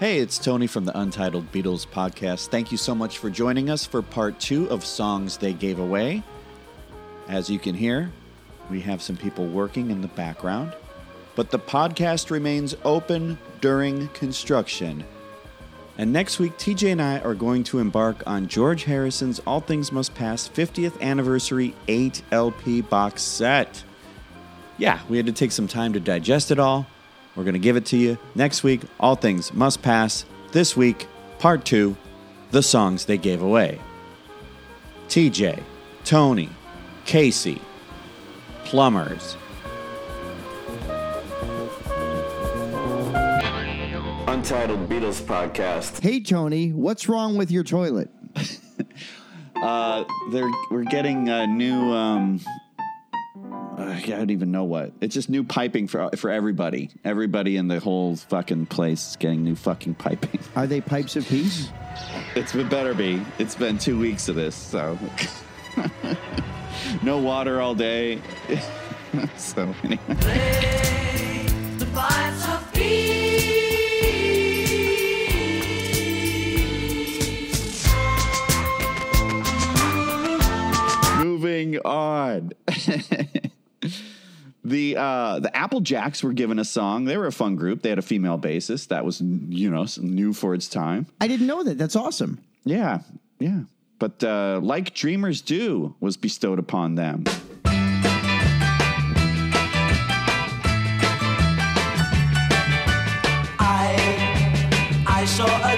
Hey, it's Tony from the Untitled Beatles podcast. Thank you so much for joining us for part two of Songs They Gave Away. As you can hear, we have some people working in the background, but the podcast remains open during construction. And next week, TJ and I are going to embark on George Harrison's All Things Must Pass 50th Anniversary 8 LP box set. Yeah, we had to take some time to digest it all. We're going to give it to you next week. All Things Must Pass. This week, part two the songs they gave away. TJ, Tony, Casey, Plumbers. Untitled Beatles podcast. Hey Tony, what's wrong with your toilet? Uh, they're we're getting a new. Um, I don't even know what. It's just new piping for for everybody. Everybody in the whole fucking place is getting new fucking piping. Are they pipes of peace? It's been better be. It's been two weeks of this, so no water all day. so anyway. Moving on. the uh, the Apple Jacks were given a song. They were a fun group. They had a female bassist. That was you know new for its time. I didn't know that. That's awesome. Yeah, yeah. But uh, like dreamers do was bestowed upon them. I, I saw a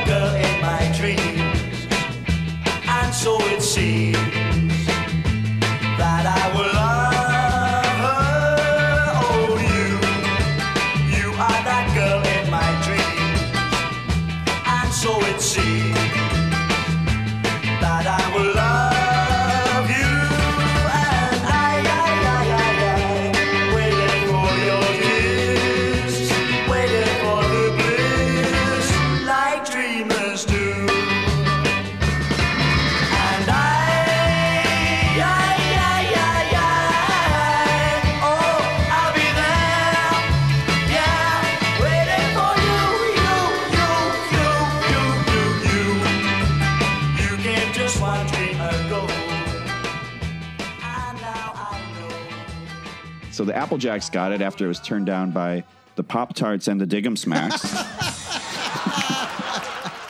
know. So the Apple Jacks got it after it was turned down by the Pop Tarts and the Diggum Smacks.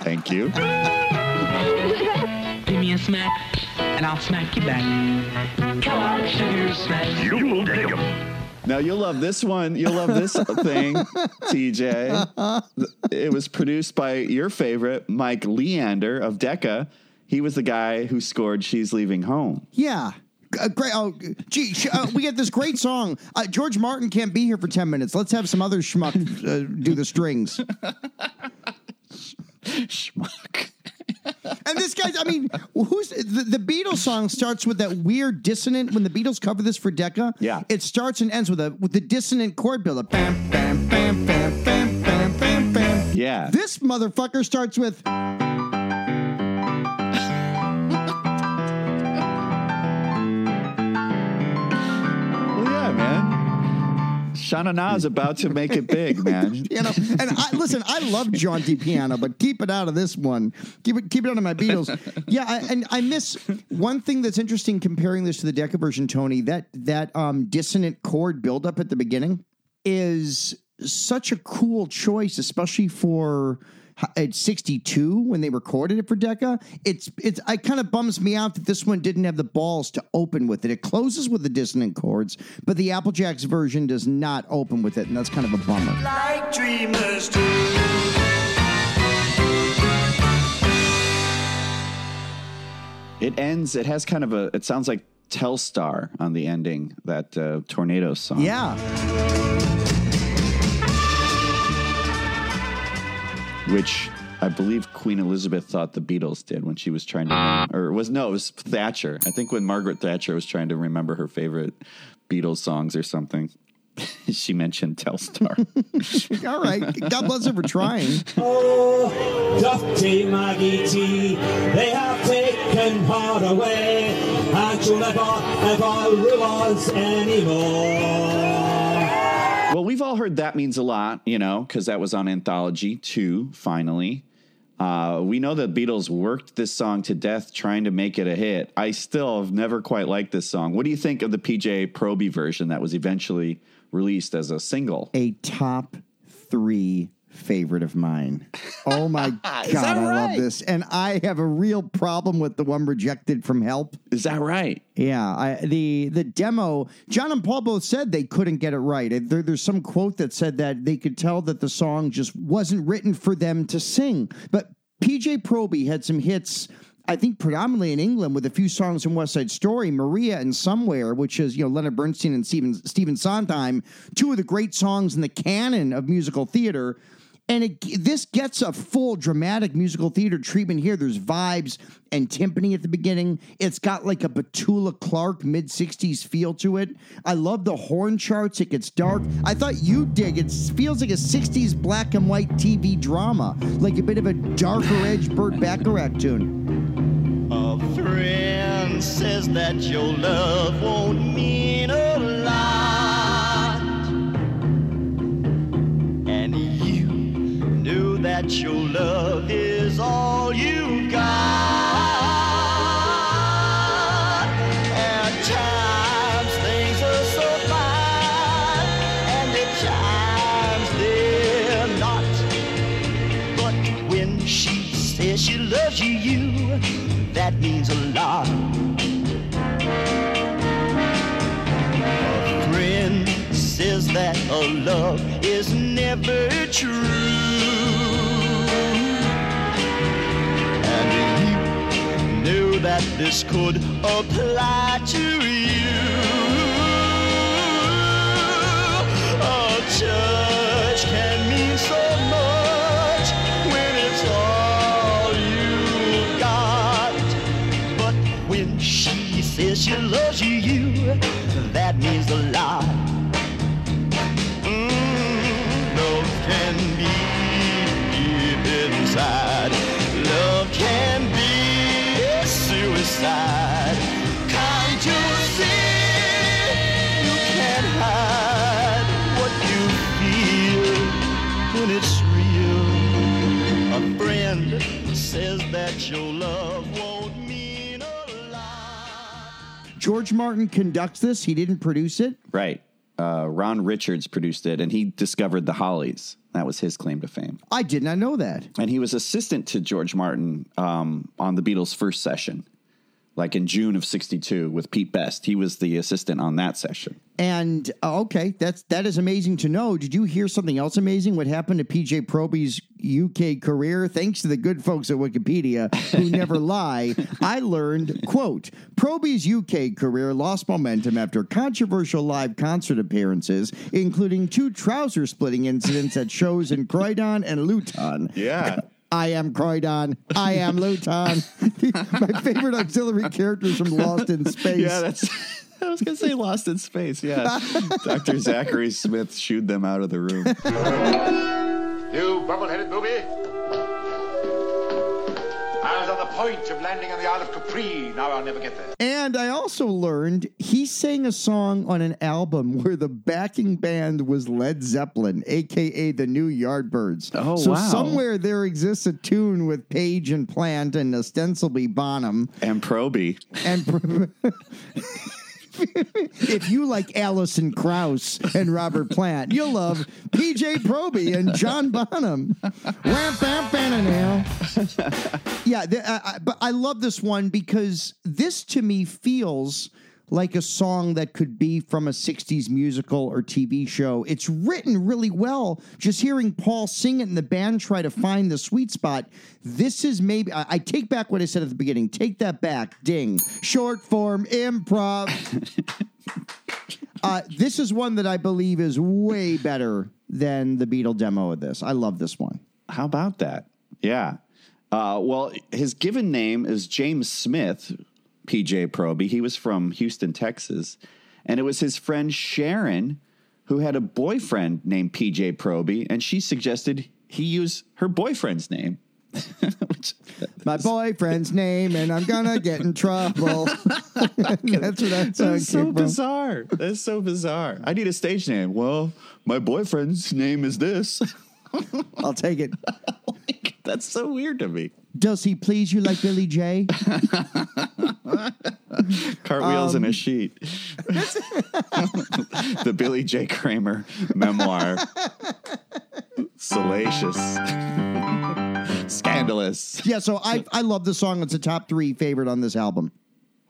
Thank you. Give me a smack, and I'll smack you back. Come on, sugar smack. You'll dig 'em. Now you'll love this one. You'll love this thing, TJ. It was produced by your favorite, Mike Leander of Decca. He was the guy who scored "She's Leaving Home." Yeah. Uh, great. Oh, gee, sh- uh, we get this great song. Uh, George Martin can't be here for 10 minutes. Let's have some other schmuck uh, do the strings. Schmuck. And this guy's, I mean, who's the, the Beatles song starts with that weird dissonant when the Beatles cover this for Decca. Yeah. It starts and ends with a with the dissonant chord buildup. Bam, bam, bam, bam, bam, bam, bam, bam. Yeah. This motherfucker starts with Man. Sha Na Na's about to make it big, man. you know, And I listen, I love jaunty piano, but keep it out of this one. Keep it keep it out of my Beatles. Yeah, I, and I miss one thing that's interesting comparing this to the Decca version, Tony. That that um, dissonant chord buildup at the beginning is such a cool choice, especially for at 62 when they recorded it for Decca. It's it's I kind of bums me out that this one didn't have the balls to open with it. It closes with the dissonant chords, but the Applejacks version does not open with it, and that's kind of a bummer. like dreamers do. It ends. It has kind of a. It sounds like Telstar on the ending. That uh, tornado song. Yeah. Which I believe Queen Elizabeth thought the Beatles did when she was trying to, name, or was no, it was Thatcher. I think when Margaret Thatcher was trying to remember her favorite Beatles songs or something, she mentioned Telstar. All right. God bless her for trying. Oh, Dotty Maggie T, they have taken part away, and you'll never ever realize anymore. well, we've all heard that means a lot, you know, because that was on Anthology 2, finally. Uh, we know the Beatles worked this song to death trying to make it a hit. I still have never quite liked this song. What do you think of the PJ Proby version that was eventually released as a single? A top three favorite of mine. Oh my God, that I love this. And I have a real problem with the one rejected from Help. Is that right? Yeah, I, the the demo. John and Paul both said they couldn't get it right. There, there's some quote that said that they could tell that the song just wasn't written for them to sing. But PJ Proby had some hits. I think predominantly in England with a few songs from West Side Story, Maria and Somewhere, which is you know Leonard Bernstein and Stephen Stephen Sondheim, two of the great songs in the canon of musical theater. And it, this gets a full dramatic musical theater treatment here. There's vibes and timpani at the beginning. It's got like a Petula Clark mid 60s feel to it. I love the horn charts. It gets dark. I thought you dig. It feels like a 60s black and white TV drama, like a bit of a darker edge Burt Bacharach tune. A friend says that your love won't mean that your love is all you've got. At times things are so fine, and at times they're not. But when she says she loves you, you that means a lot. A friend says that a love is never true. That this could apply to you. George Martin conducts this. He didn't produce it. Right. Uh, Ron Richards produced it, and he discovered the Hollies. That was his claim to fame. I did not know that. And he was assistant to George Martin um, on the Beatles' first session, like in June of '62 with Pete Best. He was the assistant on that session. And uh, okay, that's that is amazing to know. Did you hear something else amazing? What happened to PJ Proby's UK career? Thanks to the good folks at Wikipedia who never lie, I learned quote Proby's UK career lost momentum after controversial live concert appearances, including two trouser splitting incidents at shows in Croydon and Luton. Yeah. I am Croydon. I am Luton. My favorite auxiliary characters from Lost in Space. Yeah, that's. I was gonna say Lost in Space. Yeah, Dr. Zachary Smith shooed them out of the room. You bubble-headed booby. Point of landing on the Isle of Capri. Now I'll never get there. And I also learned he sang a song on an album where the backing band was Led Zeppelin, aka the New Yardbirds. Oh, so wow. somewhere there exists a tune with Page and Plant and ostensibly Bonham. and Proby. And if you like Alison Krauss and Robert Plant, you'll love PJ Proby and John Bonham. Yeah, the, uh, I- but I love this one because this to me feels like a song that could be from a 60s musical or TV show. It's written really well. Just hearing Paul sing it and the band try to find the sweet spot. This is maybe, I, I take back what I said at the beginning. Take that back. Ding. Short form improv. uh, this is one that I believe is way better than the Beatle demo of this. I love this one. How about that? Yeah. Uh, well, his given name is James Smith, PJ Proby. He was from Houston, Texas. And it was his friend Sharon who had a boyfriend named PJ Proby. And she suggested he use her boyfriend's name, My boyfriend's name, and I'm gonna get in trouble. That's song so bizarre. That's so bizarre. I need a stage name. Well, my boyfriend's name is this. I'll take it. That's so weird to me. Does he please you like Billy J? Cartwheels Um, in a sheet. the Billy J. Kramer memoir. Salacious. Scandalous. Yeah, so I I love the song. It's a top three favorite on this album.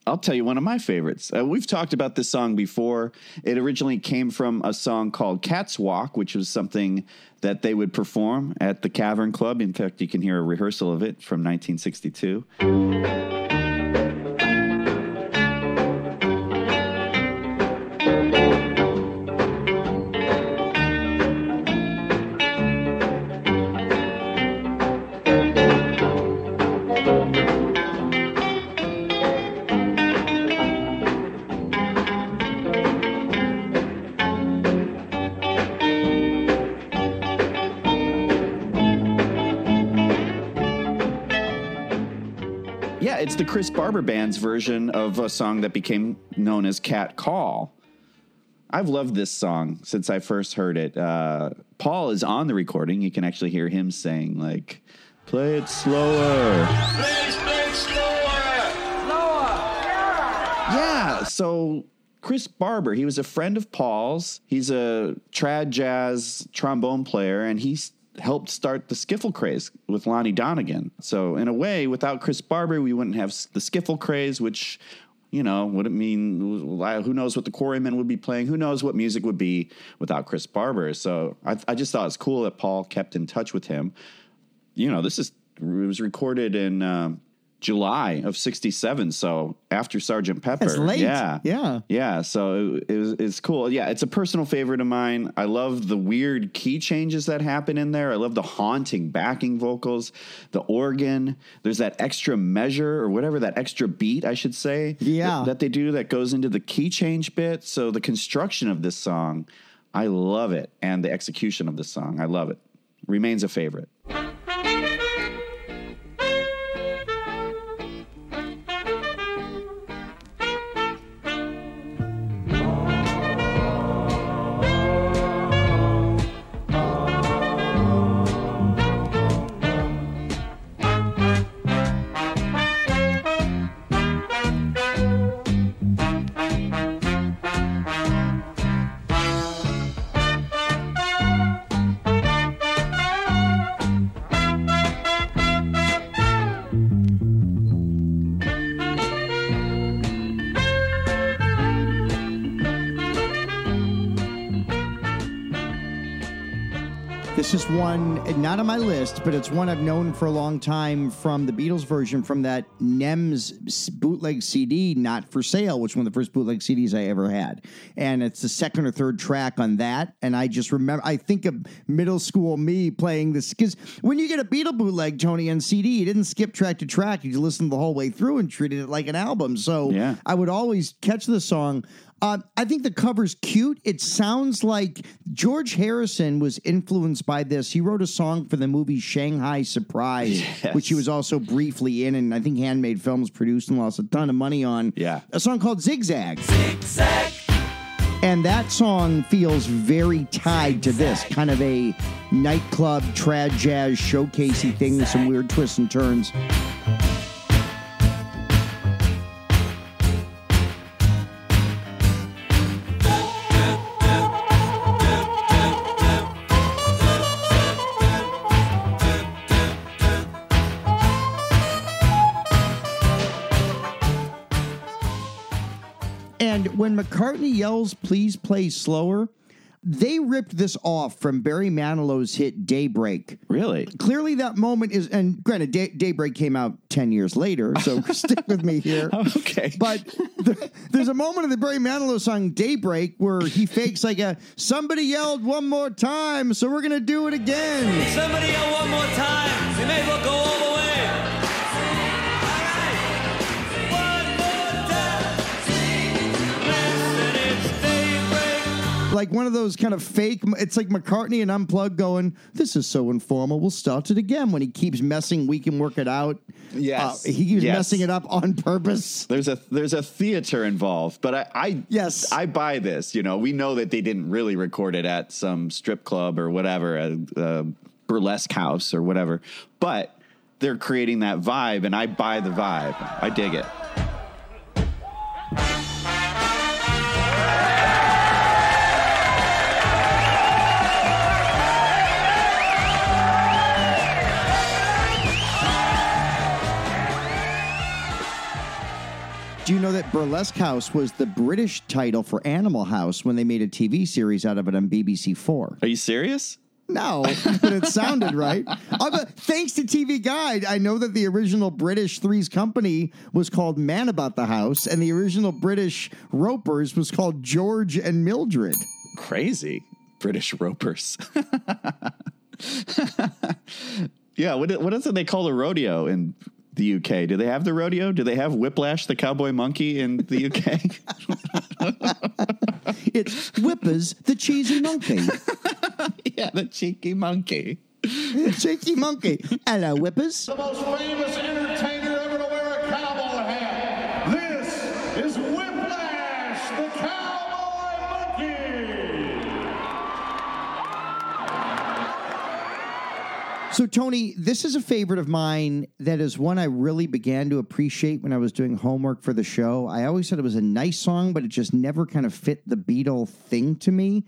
I'll tell you one of my favorites. Uh, we've talked about this song before. It originally came from a song called Cat's Walk, which was something that they would perform at the Cavern Club. In fact, you can hear a rehearsal of it from 1962. It's the Chris Barber Band's version of a song that became known as Cat Call. I've loved this song since I first heard it. Uh, Paul is on the recording. You can actually hear him saying, like, play it slower. Please, please, slower. Yeah, so Chris Barber, he was a friend of Paul's. He's a trad jazz trombone player, and he s- helped start the skiffle craze with Lonnie Donegan. So, in a way, without Chris Barber, we wouldn't have the skiffle craze, which, you know, wouldn't mean who knows what the Quarrymen would be playing, who knows what music would be without Chris Barber. So, I, I just thought it's cool that Paul kept in touch with him you know, this is it was recorded in um, July of '67, so after Sergeant Pepper. That's late. Yeah, Yeah. yeah. So it, it was, it's cool. Yeah, it's a personal favorite of mine. I love the weird key changes that happen in there. I love the haunting backing vocals, the organ. There's that extra measure or whatever that extra beat, I should say. Yeah. that, that they do that goes into the key change bit. So the construction of this song, I love it, and the execution of this song, I love it. Remains a favorite. Is one not on my list, but it's one I've known for a long time from the Beatles version from that NEMS bootleg CD, Not for Sale, which was one of the first bootleg CDs I ever had. And it's the second or third track on that. And I just remember, I think of middle school me playing this because when you get a Beatle bootleg, Tony, on CD, you didn't skip track to track. You listened the whole way through and treated it like an album. So Yeah. I would always catch the song. Uh, I think the cover's cute. It sounds like George Harrison was influenced by this. He wrote a song for the movie Shanghai Surprise, Yes. which he was also briefly in, and I think Handmade Films produced and lost a ton of money on. Yeah. A song called Zigzag. Zigzag. And that song feels very tied to this kind of a nightclub trad jazz showcasey thing with some weird twists and turns. And when McCartney yells, please play slower, they ripped this off from Barry Manilow's hit Daybreak. Really? Clearly, that moment is, and granted, Day, Daybreak came out 10 years later, so stick with me here. Okay. But the, there's a moment in the Barry Manilow song Daybreak where he fakes like a somebody yelled one more time, so we're going to do it again. Somebody yell one more time. You may as well go all like one of those kind of fake. It's like McCartney and Unplugged going, "This is so informal. We'll start it again." When he keeps messing, we can work it out. Yes. Uh, he keeps Yes. messing it up on purpose. There's a there's a theater involved, but I, I Yes. I buy this. You know, we know that they didn't really record it at some strip club or whatever, a, a burlesque house or whatever, but they're creating that vibe, and I buy the vibe. I dig it. Do you know that Burlesque House was the British title for Animal House when they made a TV series out of it on BBC Four? Are you serious? No, but it sounded right. Uh, but thanks to TV Guide, I know that the original British Threes Company was called Man About the House, and the original British Ropers was called George and Mildred. Crazy British ropers. yeah, what what is it they call a rodeo in the UK? Do they have the rodeo? Do they have Whiplash, the cowboy monkey in the UK? It's Whippers, the cheesy monkey. yeah, the cheeky monkey. cheeky monkey. Hello, Whippers. The most famous entertainer So, Tony, this is a favorite of mine that is one I really began to appreciate when I was doing homework for the show. I always said it was a nice song, but it just never kind of fit the Beatle thing to me.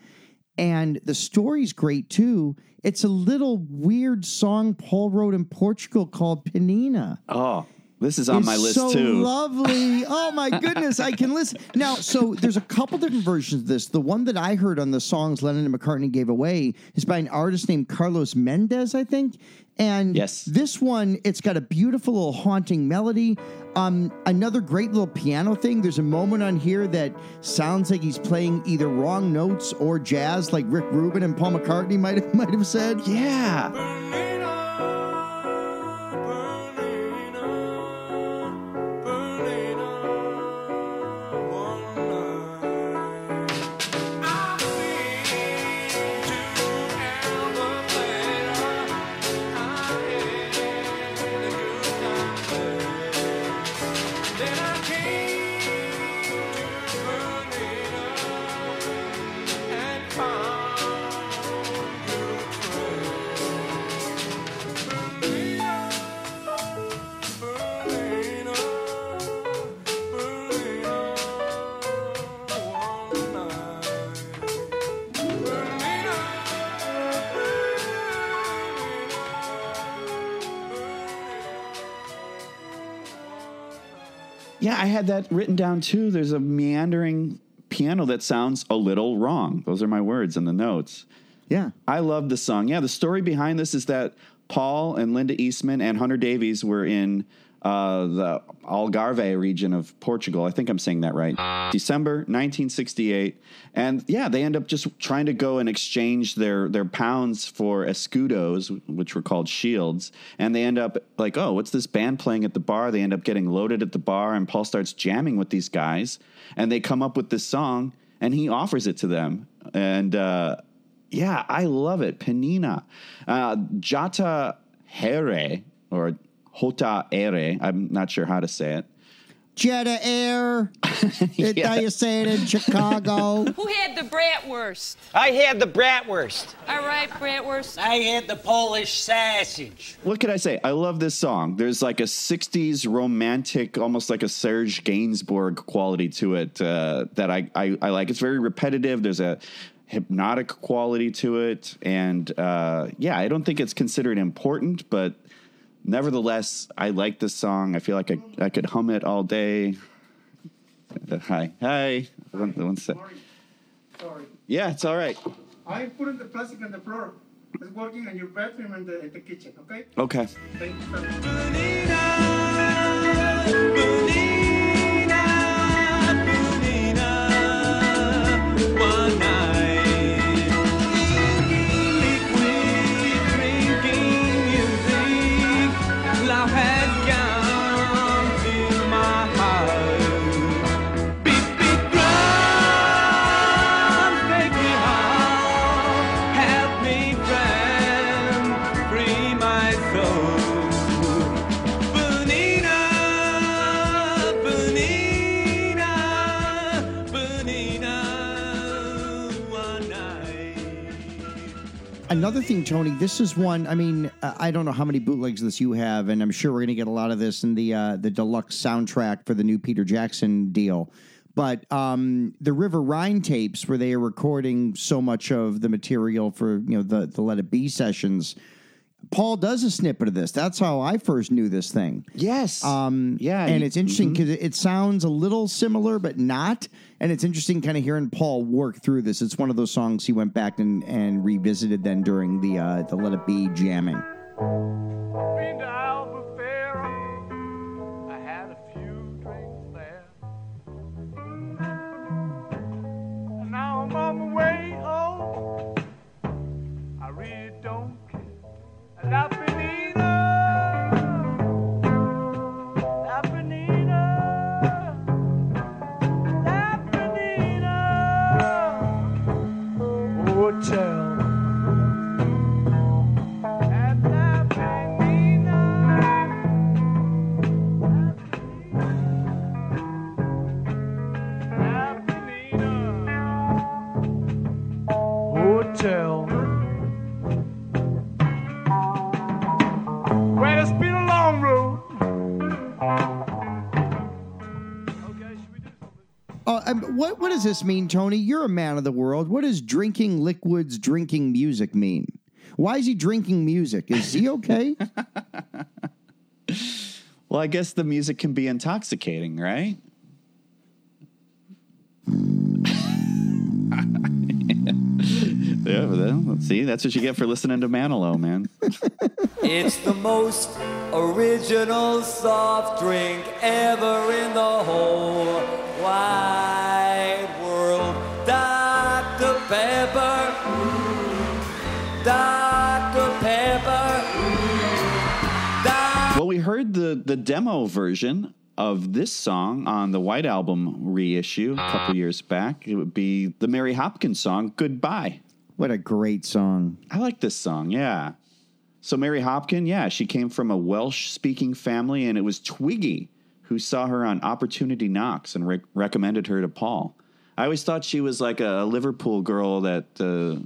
And the story's great too. It's a little weird song Paul wrote in Portugal called Penina. Oh, this is on my list so too. lovely. Oh my goodness, I can listen now. So there's a couple different versions of this. The one that I heard on the songs Lennon and McCartney gave away is by an artist named Carlos Mendes, I think. And Yes. this one, it's got a beautiful little haunting melody. Um, another great little piano thing. There's a moment on here that sounds like he's playing either wrong notes or jazz, like Rick Rubin and Paul McCartney might have, might have said. yeah. Had that written down too. There's a meandering piano that sounds a little wrong. Those are my words in the notes. Yeah. I love the song. Yeah, the story behind this is that Paul and Linda Eastman and Hunter Davies were in uh, the Algarve region of Portugal. I think I'm saying that right. December 1968, and yeah, they end up just trying to go and exchange their their pounds for escudos, which were called shields, and they end up like, oh, what's this band playing at the bar? They end up getting loaded at the bar, and Paul starts jamming with these guys, and they come up with this song, and he offers it to them, and. uh yeah, I love it. Penina. Uh, Jata Here, or Hota Ere, I'm not sure how to say it. Jetta Air. It- How you say it in Chicago? Who had the bratwurst? I had the bratwurst. All right, bratwurst. I had the Polish sausage. What could I say? I love this song. There's like a 60s romantic, almost like a Serge Gainsbourg quality to it uh, that I, I, I like. It's very repetitive. There's a hypnotic quality to it. And uh, yeah, I don't think it's considered important, but nevertheless, I like this song. I feel like I, I could hum it all day. Hi. Hi. One, one sec. Sorry. Yeah, it's all right. I put the plastic on the floor. It's working in your bathroom and the, the kitchen, okay? Okay. Thank you very much. Take thing, Tony. This is one. I mean, I don't know how many bootlegs this you have, and I'm sure we're going to get a lot of this in the uh, the deluxe soundtrack for the new Peter Jackson deal. But um, the River Rhine tapes, where they are recording so much of the material for you know the the Let It Be sessions, Paul does a snippet of this. That's how I first knew this thing. Yes. Um, Yeah, and he- it's interesting because it, it sounds a little similar, but not. And it's interesting kind of hearing Paul work through this. It's one of those songs he went back and, and revisited then during the uh, the Let It Be jamming. Been to Albufeira. I had a few drinks there. And now I'm on my way does this mean, Tony? You're a man of the world. What does drinking liquids, drinking music mean? Why is he drinking music? Is he okay? Well, I guess the music can be intoxicating, right? yeah, well, let's see. That's what you get for listening to Manilow, man. It's the most original soft drink ever in the whole wide world. Dr. Pepper. Dr. Pepper. Well, we heard the the demo version of this song on the White Album reissue a couple ah. years back. It would be the Mary Hopkins song "Goodbye." What a great song! I like this song. Yeah. So Mary Hopkin, yeah, she came from a Welsh-speaking family, and it was Twiggy who saw her on Opportunity Knocks and re- recommended her to Paul. I always thought she was like a Liverpool girl that uh,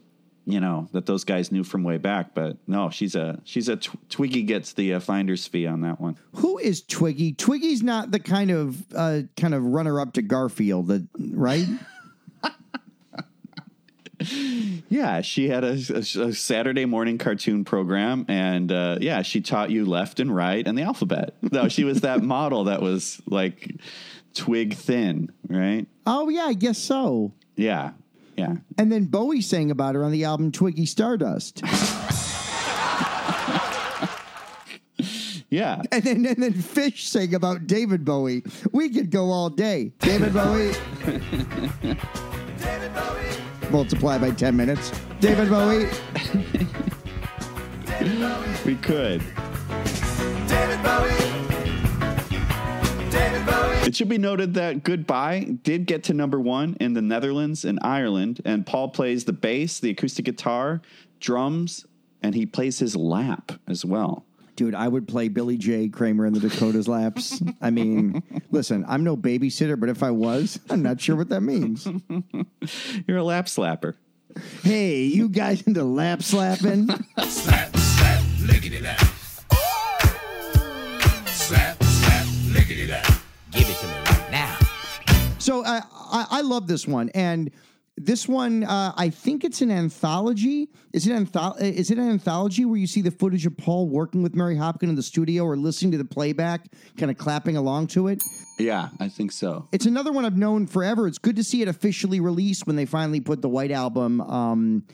you know that those guys knew from way back, but no, she's a she's a tw- Twiggy gets the uh, finder's fee on that one. Who is Twiggy? Twiggy's not the kind of uh, kind of runner up to Garfield, that right? Yeah, she had a, a- a Saturday morning cartoon program, and uh, yeah, she taught you left and right and the alphabet. No, she was that model that was like twig thin, right? Oh yeah, I guess so. Yeah, yeah. And then Bowie sang about her on the album Twiggy Stardust. Yeah. And then and then Phish sang about David Bowie. We could go all day. David Bowie. Multiply by 10 minutes. David Bowie. We could. David Bowie. David Bowie. It should be noted that Goodbye did get to number one in the Netherlands and Ireland, and Paul plays the bass, the acoustic guitar, drums, and he plays his lap as well. Dude, I would play Billy J. Kramer in the Dakotas laps. I mean, listen, I'm no babysitter, but if I was, I'm not sure what that means. You're a lap slapper. Hey, you guys into lap slapping? Slap, slap, lickety lap. So uh, I, I love this one, and this one uh, I think it's an anthology. Is it antho- Is it an anthology where you see the footage of Paul working with Mary Hopkin in the studio or listening to the playback, kind of clapping along to it? Yeah, I think so. It's another one I've known forever. It's good to see it officially released when they finally put the White Album um,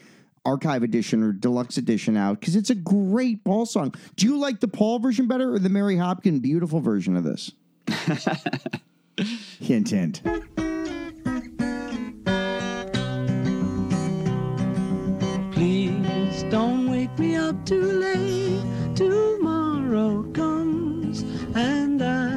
archive edition or deluxe edition out because it's a great Paul song. Do you like the Paul version better or the Mary Hopkin beautiful version of this? hint, hint. Please don't wake me up too late. Tomorrow comes and I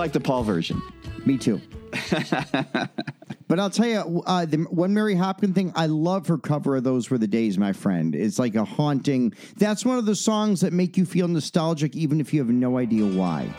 like the Paul version. Me too. but I'll tell you, uh, the one Mary Hopkin thing, I love her cover of "Those Were the Days," my friend. It's like a haunting. That's one of the songs that make you feel nostalgic, even if you have no idea why.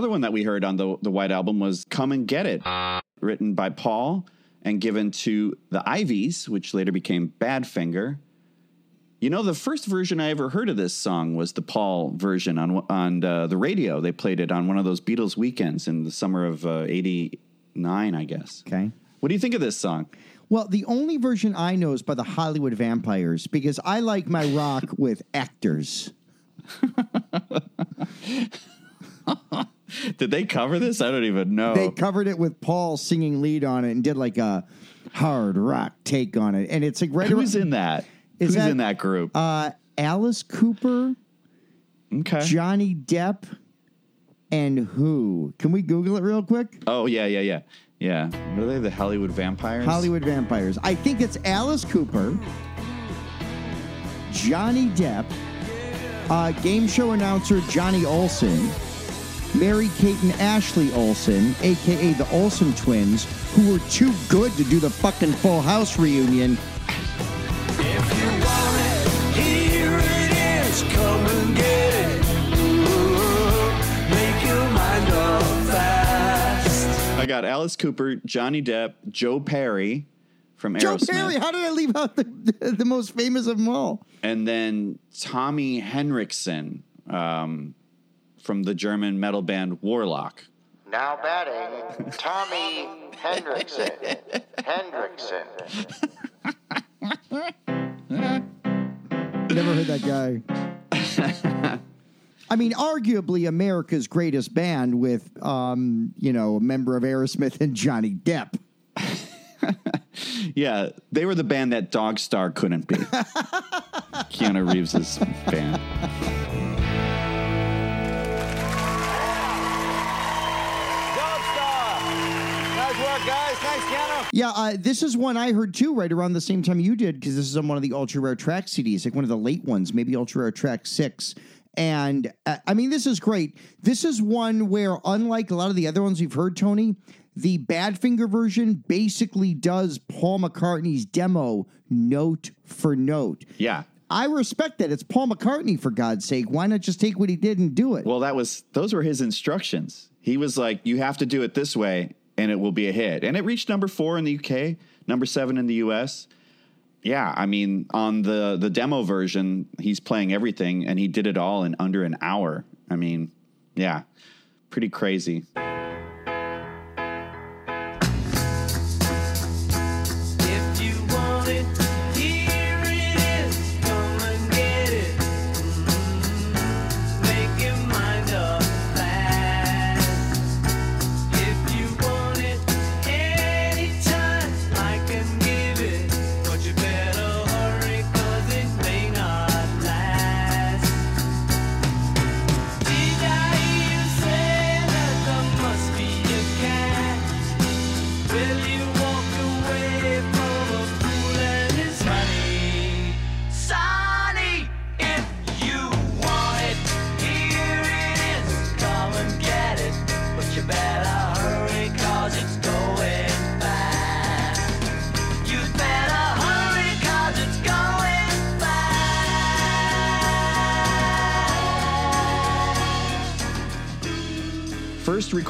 Another one that we heard on the the White Album was "Come and Get It," written by Paul and given to the Iveys, which later became Badfinger. You know, the first version I ever heard of this song was the Paul version on on uh, the radio. They played it on one of those Beatles weekends in the summer of '89, I guess. Okay. What do you think of this song? Well, the only version I know is by the Hollywood Vampires because I like my rock with actors. Did they cover this? I don't even know. They covered it with Paul singing lead on it and did like a hard rock take on it, and it's like right. Who's around- in that? Is Who's in that group? Uh, Alice Cooper, okay, Johnny Depp, and who? Can we Google it real quick? Oh yeah, yeah, yeah, yeah. What are they? The Hollywood Vampires. Hollywood Vampires. I think it's Alice Cooper, Johnny Depp, uh, game show announcer Johnny Olson, Mary Kate and Ashley Olsen, aka the Olsen twins, who were too good to do the fucking Full House reunion. Here it is, come and get it. Ooh, make your mind up fast. I got Alice Cooper, Johnny Depp, Joe Perry from Joe Aerosmith, Perry, how did I leave out the, the, the most famous of them all? and then Tommy Henriksen um, from the German metal band Warlock. Now batting, Tommy Hendrickson. Hendrickson. Never heard that guy. I mean, arguably America's greatest band with, um, you know, a member of Aerosmith and Johnny Depp. Yeah, they were the band that Dog Star couldn't be. Keanu Reeves' band. Yeah, uh, this is one I heard too, right around the same time you did, because this is on one of the ultra rare track CDs, like one of the late ones, maybe ultra rare track six. And uh, I mean, this is great. This is one where, unlike a lot of the other ones we've heard, Tony, the Badfinger version basically does Paul McCartney's demo note for note. Yeah. I respect that. It's Paul McCartney, for God's sake. Why not just take what he did and do it? Well, that was those were his instructions. He was like, "You have to do it this way, and it will be a hit." And it reached number four in the UK, number seven in the US. Yeah, I mean, on the the demo version, he's playing everything, and he did it all in under an hour. I mean, yeah, pretty crazy.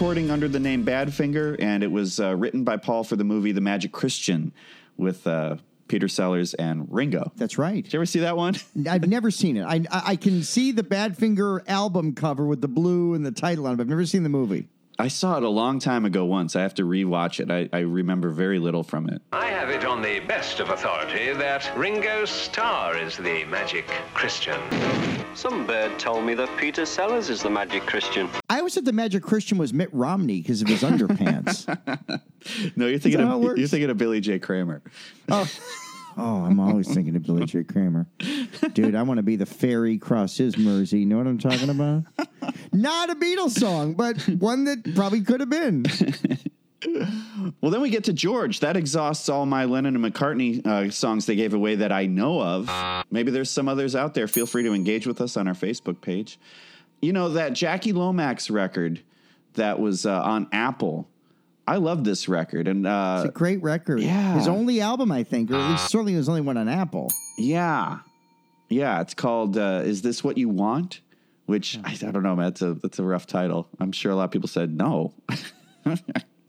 Recording under the name Badfinger, and it was uh, written by Paul for the movie The Magic Christian with uh, Peter Sellers and Ringo. That's right. Did you ever see that one? I've never seen it. I, I I can see the Badfinger album cover with the blue and the title on it, but I've never seen the movie. I saw it a long time ago once. I have to rewatch it. I, I remember very little from it. I have it on the best of authority that Ringo Starr is the magic Christian. Some bird told me that Peter Sellers is the magic Christian. I always thought the Magic Christian was Mitt Romney because of his underpants. No, you're thinking that how it of you're thinking of Billy J. Kramer. Oh, I'm always thinking of Billy J. Kramer. Dude, I want to be the ferry cross his Mersey. You know what I'm talking about? Not a Beatles song, but one that probably could have been. Well, then we get to George. That exhausts all my Lennon and McCartney uh, songs they gave away that I know of. Maybe there's some others out there. Feel free to engage with us on our Facebook page. You know, that Jackie Lomax record that was uh, on Apple. I love this record. And uh, It's a great record. Yeah. His only album, I think, or at least certainly his only one on Apple. yeah. Yeah, it's called uh, Is This What You Want? Which I, I don't know, man. That's a, that's a rough title. I'm sure a lot of people said no.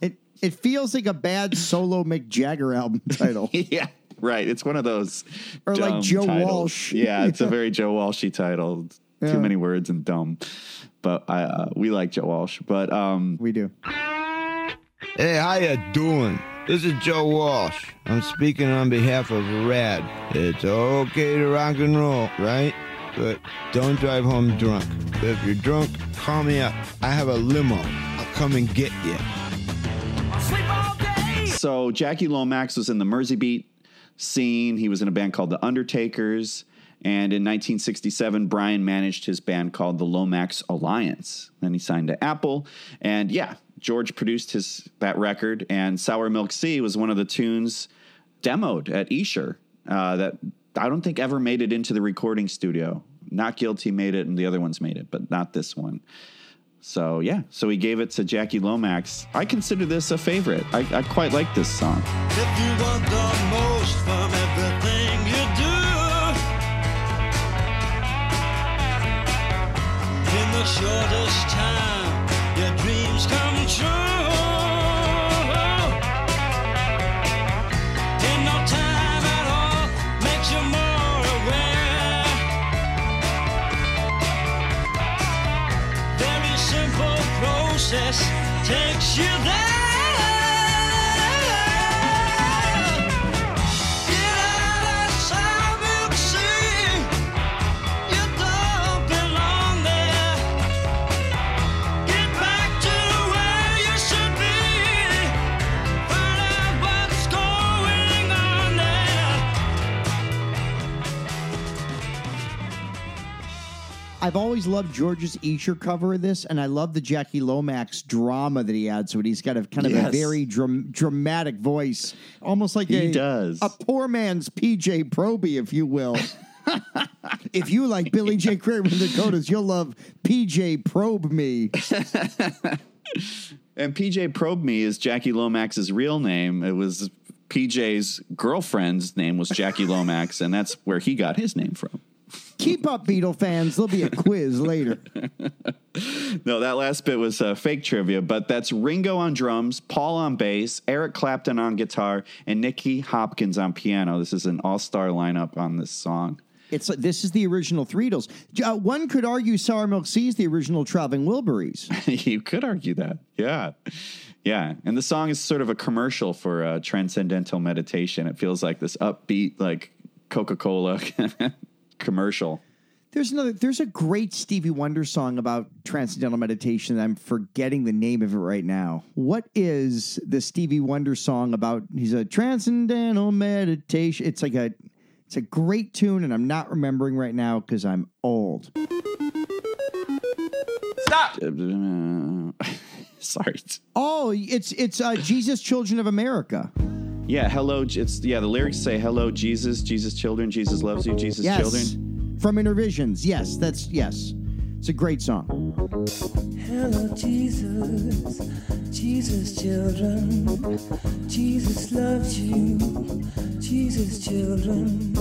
It it feels like a bad solo Mick Jagger album title. yeah, right. It's one of those. Or like Joe titles. Walsh. Yeah, it's a very Joe Walshy title. Yeah. Too many words and dumb. But I uh, we like Joe Walsh. But um, we do. Hey, how you doing? This is Joe Walsh. I'm speaking on behalf of Rad. It's okay to rock and roll, right? But don't drive home drunk. If you're drunk, call me up. I have a limo. I'll come and get you. So Jackie Lomax was in the Merseybeat scene. He was in a band called The Undertakers. And in 1967, Brian managed his band called the Lomax Alliance. Then he signed to Apple. And yeah, George produced his that record. And Sour Milk Sea was one of the tunes demoed at Esher uh, that I don't think ever made it into the recording studio. Not Guilty made it, and the other ones made it, but not this one. So yeah, so he gave it to Jackie Lomax. I consider this a favorite. I, I quite like this song. If takes you there. I've always loved George's Esher cover of this, and I love the Jackie Lomax drama that he adds to it. He's got a kind of a very dram- dramatic voice, almost like He a, does. a poor man's PJ Proby, if you will. if you like Billy J. Kramer and the Dakotas, you'll love PJ Probe Me. And PJ Probe Me is Jackie Lomax's real name. It was PJ's girlfriend's name was Jackie Lomax, and that's where he got his name from. Keep up, Beatle fans. There'll be a quiz later. No, that last bit was uh, fake trivia, but that's Ringo on drums, Paul on bass, Eric Clapton on guitar, and Nicky Hopkins on piano. This is an all-star lineup on this song. It's like this is the original Threedles. Uh, one could argue Sour Milk Sea is the original Traveling Wilburys. you could argue that. Yeah. Yeah. And the song is sort of a commercial for uh, transcendental meditation. It feels like this upbeat, like Coca Cola commercial. There's another. There's a great Stevie Wonder song about transcendental meditation. I'm forgetting the name of it right now. What is the Stevie Wonder song about? He's a transcendental meditation. It's like a. It's a great tune, and I'm not remembering right now because I'm old. Stop. Sorry. Oh, it's it's uh, Jesus, Children of America. Yeah. Hello. It's, yeah. The lyrics say, Hello, Jesus, Jesus, children, Jesus loves you, Jesus, yes, children. from Innervisions. Yes, that's yes. It's a great song. Hello, Jesus, Jesus, children. Jesus loves you, Jesus, children.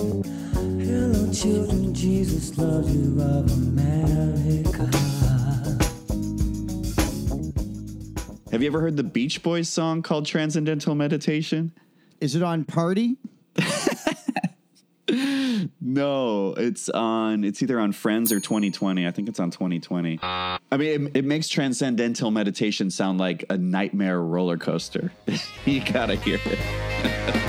Hello, children, Jesus loves you of America. Have you ever heard the Beach Boys song called Transcendental Meditation? Is it on Party? No, it's on. It's either on Friends or 2020. I think it's on 2020. I mean, it, it makes transcendental meditation sound like a nightmare roller coaster. you gotta hear it.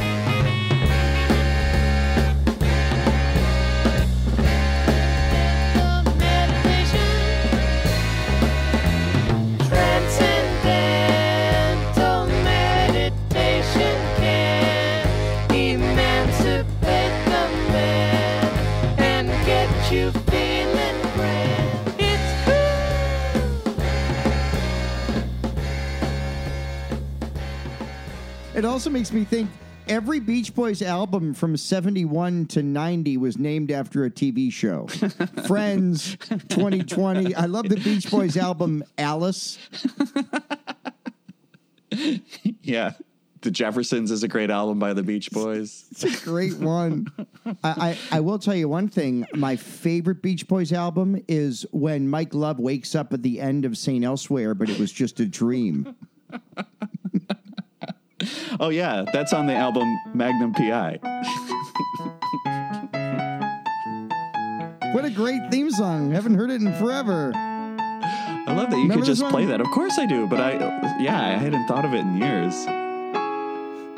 also makes me think every Beach Boys album from 71 to 90 was named after a TV show. Friends, 2020. I love the Beach Boys album Alice. Yeah. The Jeffersons is a great album by the Beach Boys. It's a great one. I, I, I will tell you one thing. My favorite Beach Boys album is when Mike Love wakes up at the end of St. Elsewhere, but it was just a dream. Oh yeah, that's on the album Magnum PI. What a great theme song. Haven't heard it in forever. I love that you Remember could just play that. Of course I do, but I yeah, I hadn't thought of it in years.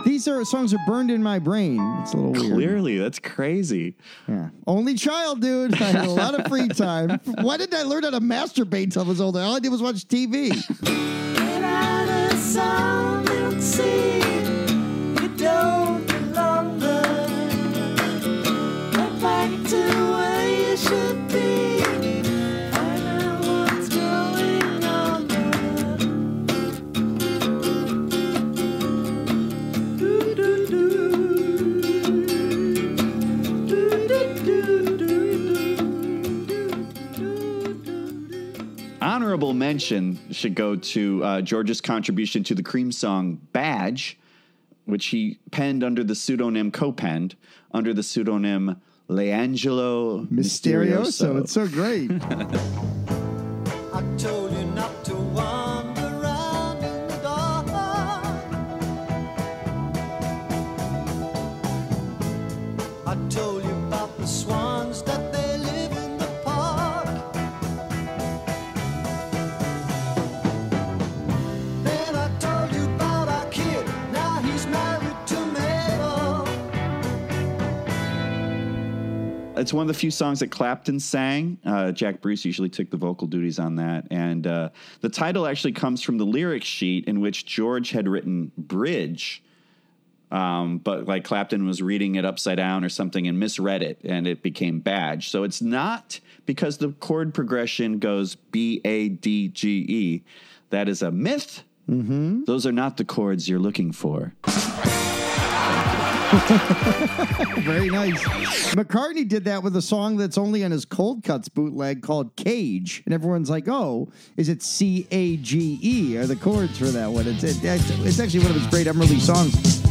These are songs are burned in my brain. It's a little weird. Clearly, that's crazy. Yeah. Only child, dude. I had a lot of free time. Why didn't I learn how to masturbate until I was older? All I did was watch TV. Honorable mention should go to uh, George's contribution to the Cream song "Badge," which he penned under the pseudonym co-penned under the pseudonym L'Angelo Misterioso. Misterioso. It's so great. It's one of the few songs that Clapton sang. Uh, Jack Bruce usually took the vocal duties on that. And uh, the title actually comes from the lyric sheet in which George had written Bridge. Um, but like Clapton was reading it upside down or something and misread it and it became Badge. So it's not because the chord progression goes B A D G E. That is a myth. Mm-hmm. Those are not the chords you're looking for. Very nice. McCartney did that with a song that's only on his Cold Cuts bootleg called Cage. And everyone's like, oh, is it C A G E? Are the chords for that one? It's, it, it's, actually one of his great Emerly songs.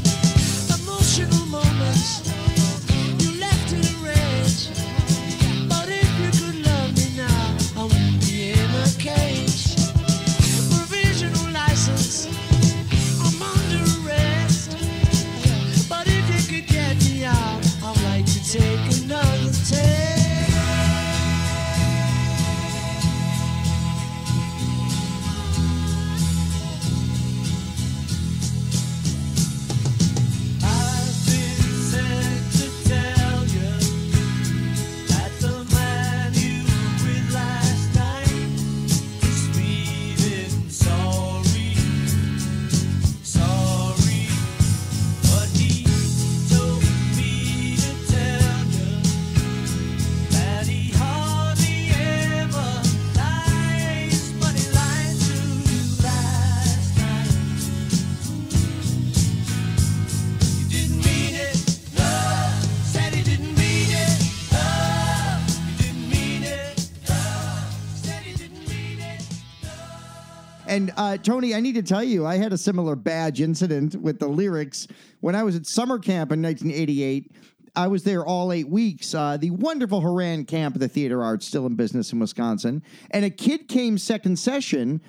Uh, Tony, I need to tell you, I had a similar badge incident with the lyrics when I was at summer camp in 1988. I was there all eight weeks. Uh, the wonderful Haran camp of the theater arts, still in business in Wisconsin. And a kid came second session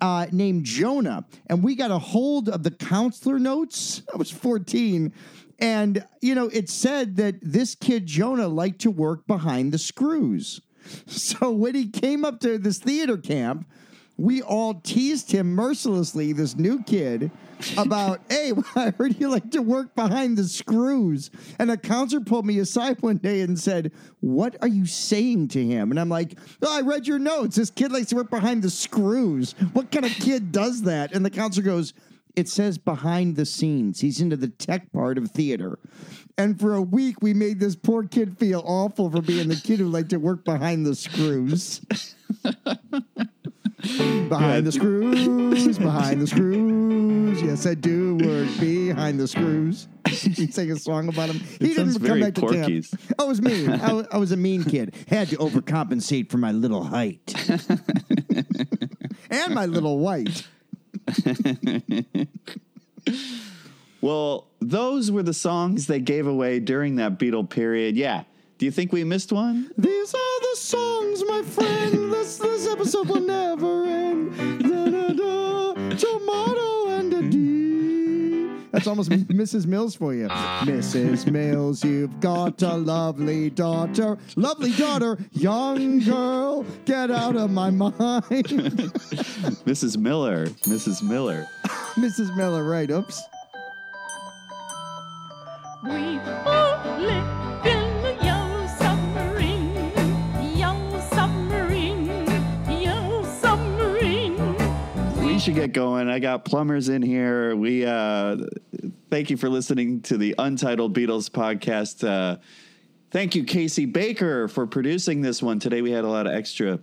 uh, named Jonah, and we got a hold of the counselor notes. I was 14. And, you know, it said that this kid, Jonah, liked to work behind the screws. So when he came up to this theater camp, we all teased him mercilessly, this new kid, about, hey, I heard you like to work behind the screws. And a counselor pulled me aside one day and said, What are you saying to him? And I'm like, oh, I read your notes. This kid likes to work behind the screws. What kind of kid does that? And the counselor goes, it says behind the scenes. He's into the tech part of theater. And for a week, we made this poor kid feel awful for being the kid who liked to work behind the screws. Behind the screws, behind the screws. Yes, I do work behind the screws. he sang a song about him. He didn't come back to Porky's. camp. Oh, I was mean. I was, I was a mean kid. Had to overcompensate for my little height and my little white. Well, those were the songs they gave away during that Beatle period. Yeah. Do you think we missed one? These are the songs, my friend. This this episode will never end. Da, da, da. Tomato and a D. That's almost Mrs. Mills for you. Ah. Mrs. Mills, you've got a lovely daughter. Lovely daughter, young girl, get out of my mind. Mrs. Miller. Mrs. Miller. Mrs. Miller, right? Oops. We all should get going. I got plumbers in here. We uh thank you for listening to the Untitled Beatles podcast. Uh thank you Casey Baker for producing this one. Today we had a lot of extra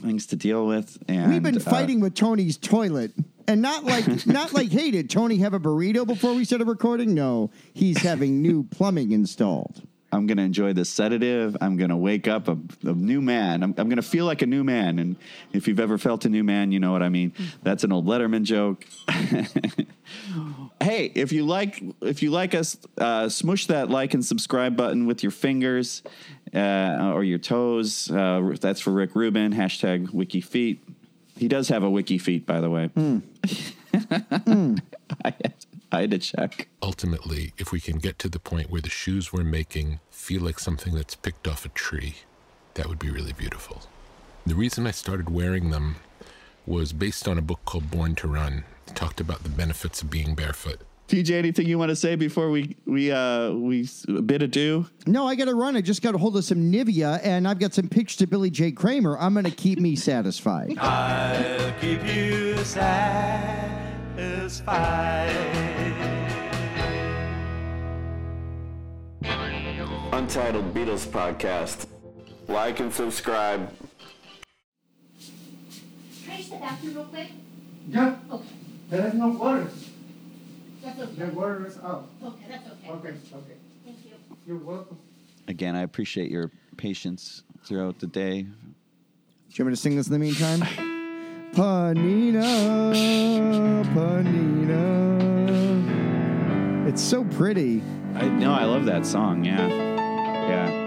things to deal with and We've been uh, fighting with Tony's toilet. And not like not like, hey, did Tony have a burrito before we started recording? No. He's having new plumbing installed. I'm going to enjoy the sedative. I'm going to wake up a, a new man. I'm, I'm going to feel like a new man. And if you've ever felt a new man, you know what I mean. That's an old Letterman joke. hey, if you like, if you like us, uh, smush that like and subscribe button with your fingers uh, or your toes. Uh, that's for Rick Rubin. Hashtag Wiki Feet. He does have a wiki feet, by the way. I, had, I had to check. Ultimately, if we can get to the point where the shoes we're making feel like something that's picked off a tree, that would be really beautiful. The reason I started wearing them was based on a book called Born to Run. It talked about the benefits of being barefoot. TJ, anything you want to say before we we uh we bid adieu? No, I got to run. I just got a hold of some Nivea, and I've got some pictures to Billy J. Kramer. I'm going to keep me satisfied. I'll keep you satisfied. Untitled Beatles Podcast. Like and subscribe. Can I use the bathroom real quick? Yeah. Okay, There is no water. that's okay. The water is out. Okay, that's okay. Okay, okay. Thank you. You're welcome. Again, I appreciate your patience throughout the day. Do you want me to sing this in the meantime? Penina, Penina. It's so pretty. I know. I love that song. Yeah, yeah.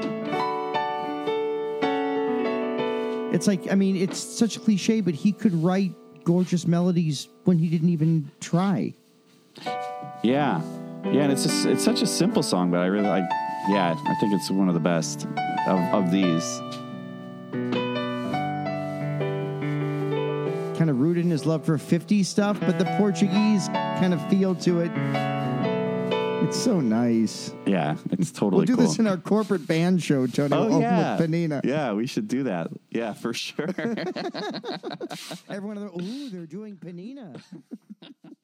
It's like, I mean, it's such a cliche, but he could write gorgeous melodies when he didn't even try. Yeah, yeah, and it's just it's such a simple song, but I really like. Yeah, I think it's one of the best of, of these. Kind of rooted in his love for 50s stuff, but the Portuguese kind of feel to it. It's so nice. Yeah, it's totally. we'll do cool. this in our corporate band show, Tony. Oh yeah, with Penina. yeah, we should do that. Yeah, for sure. Everyone, ooh, they're doing Penina.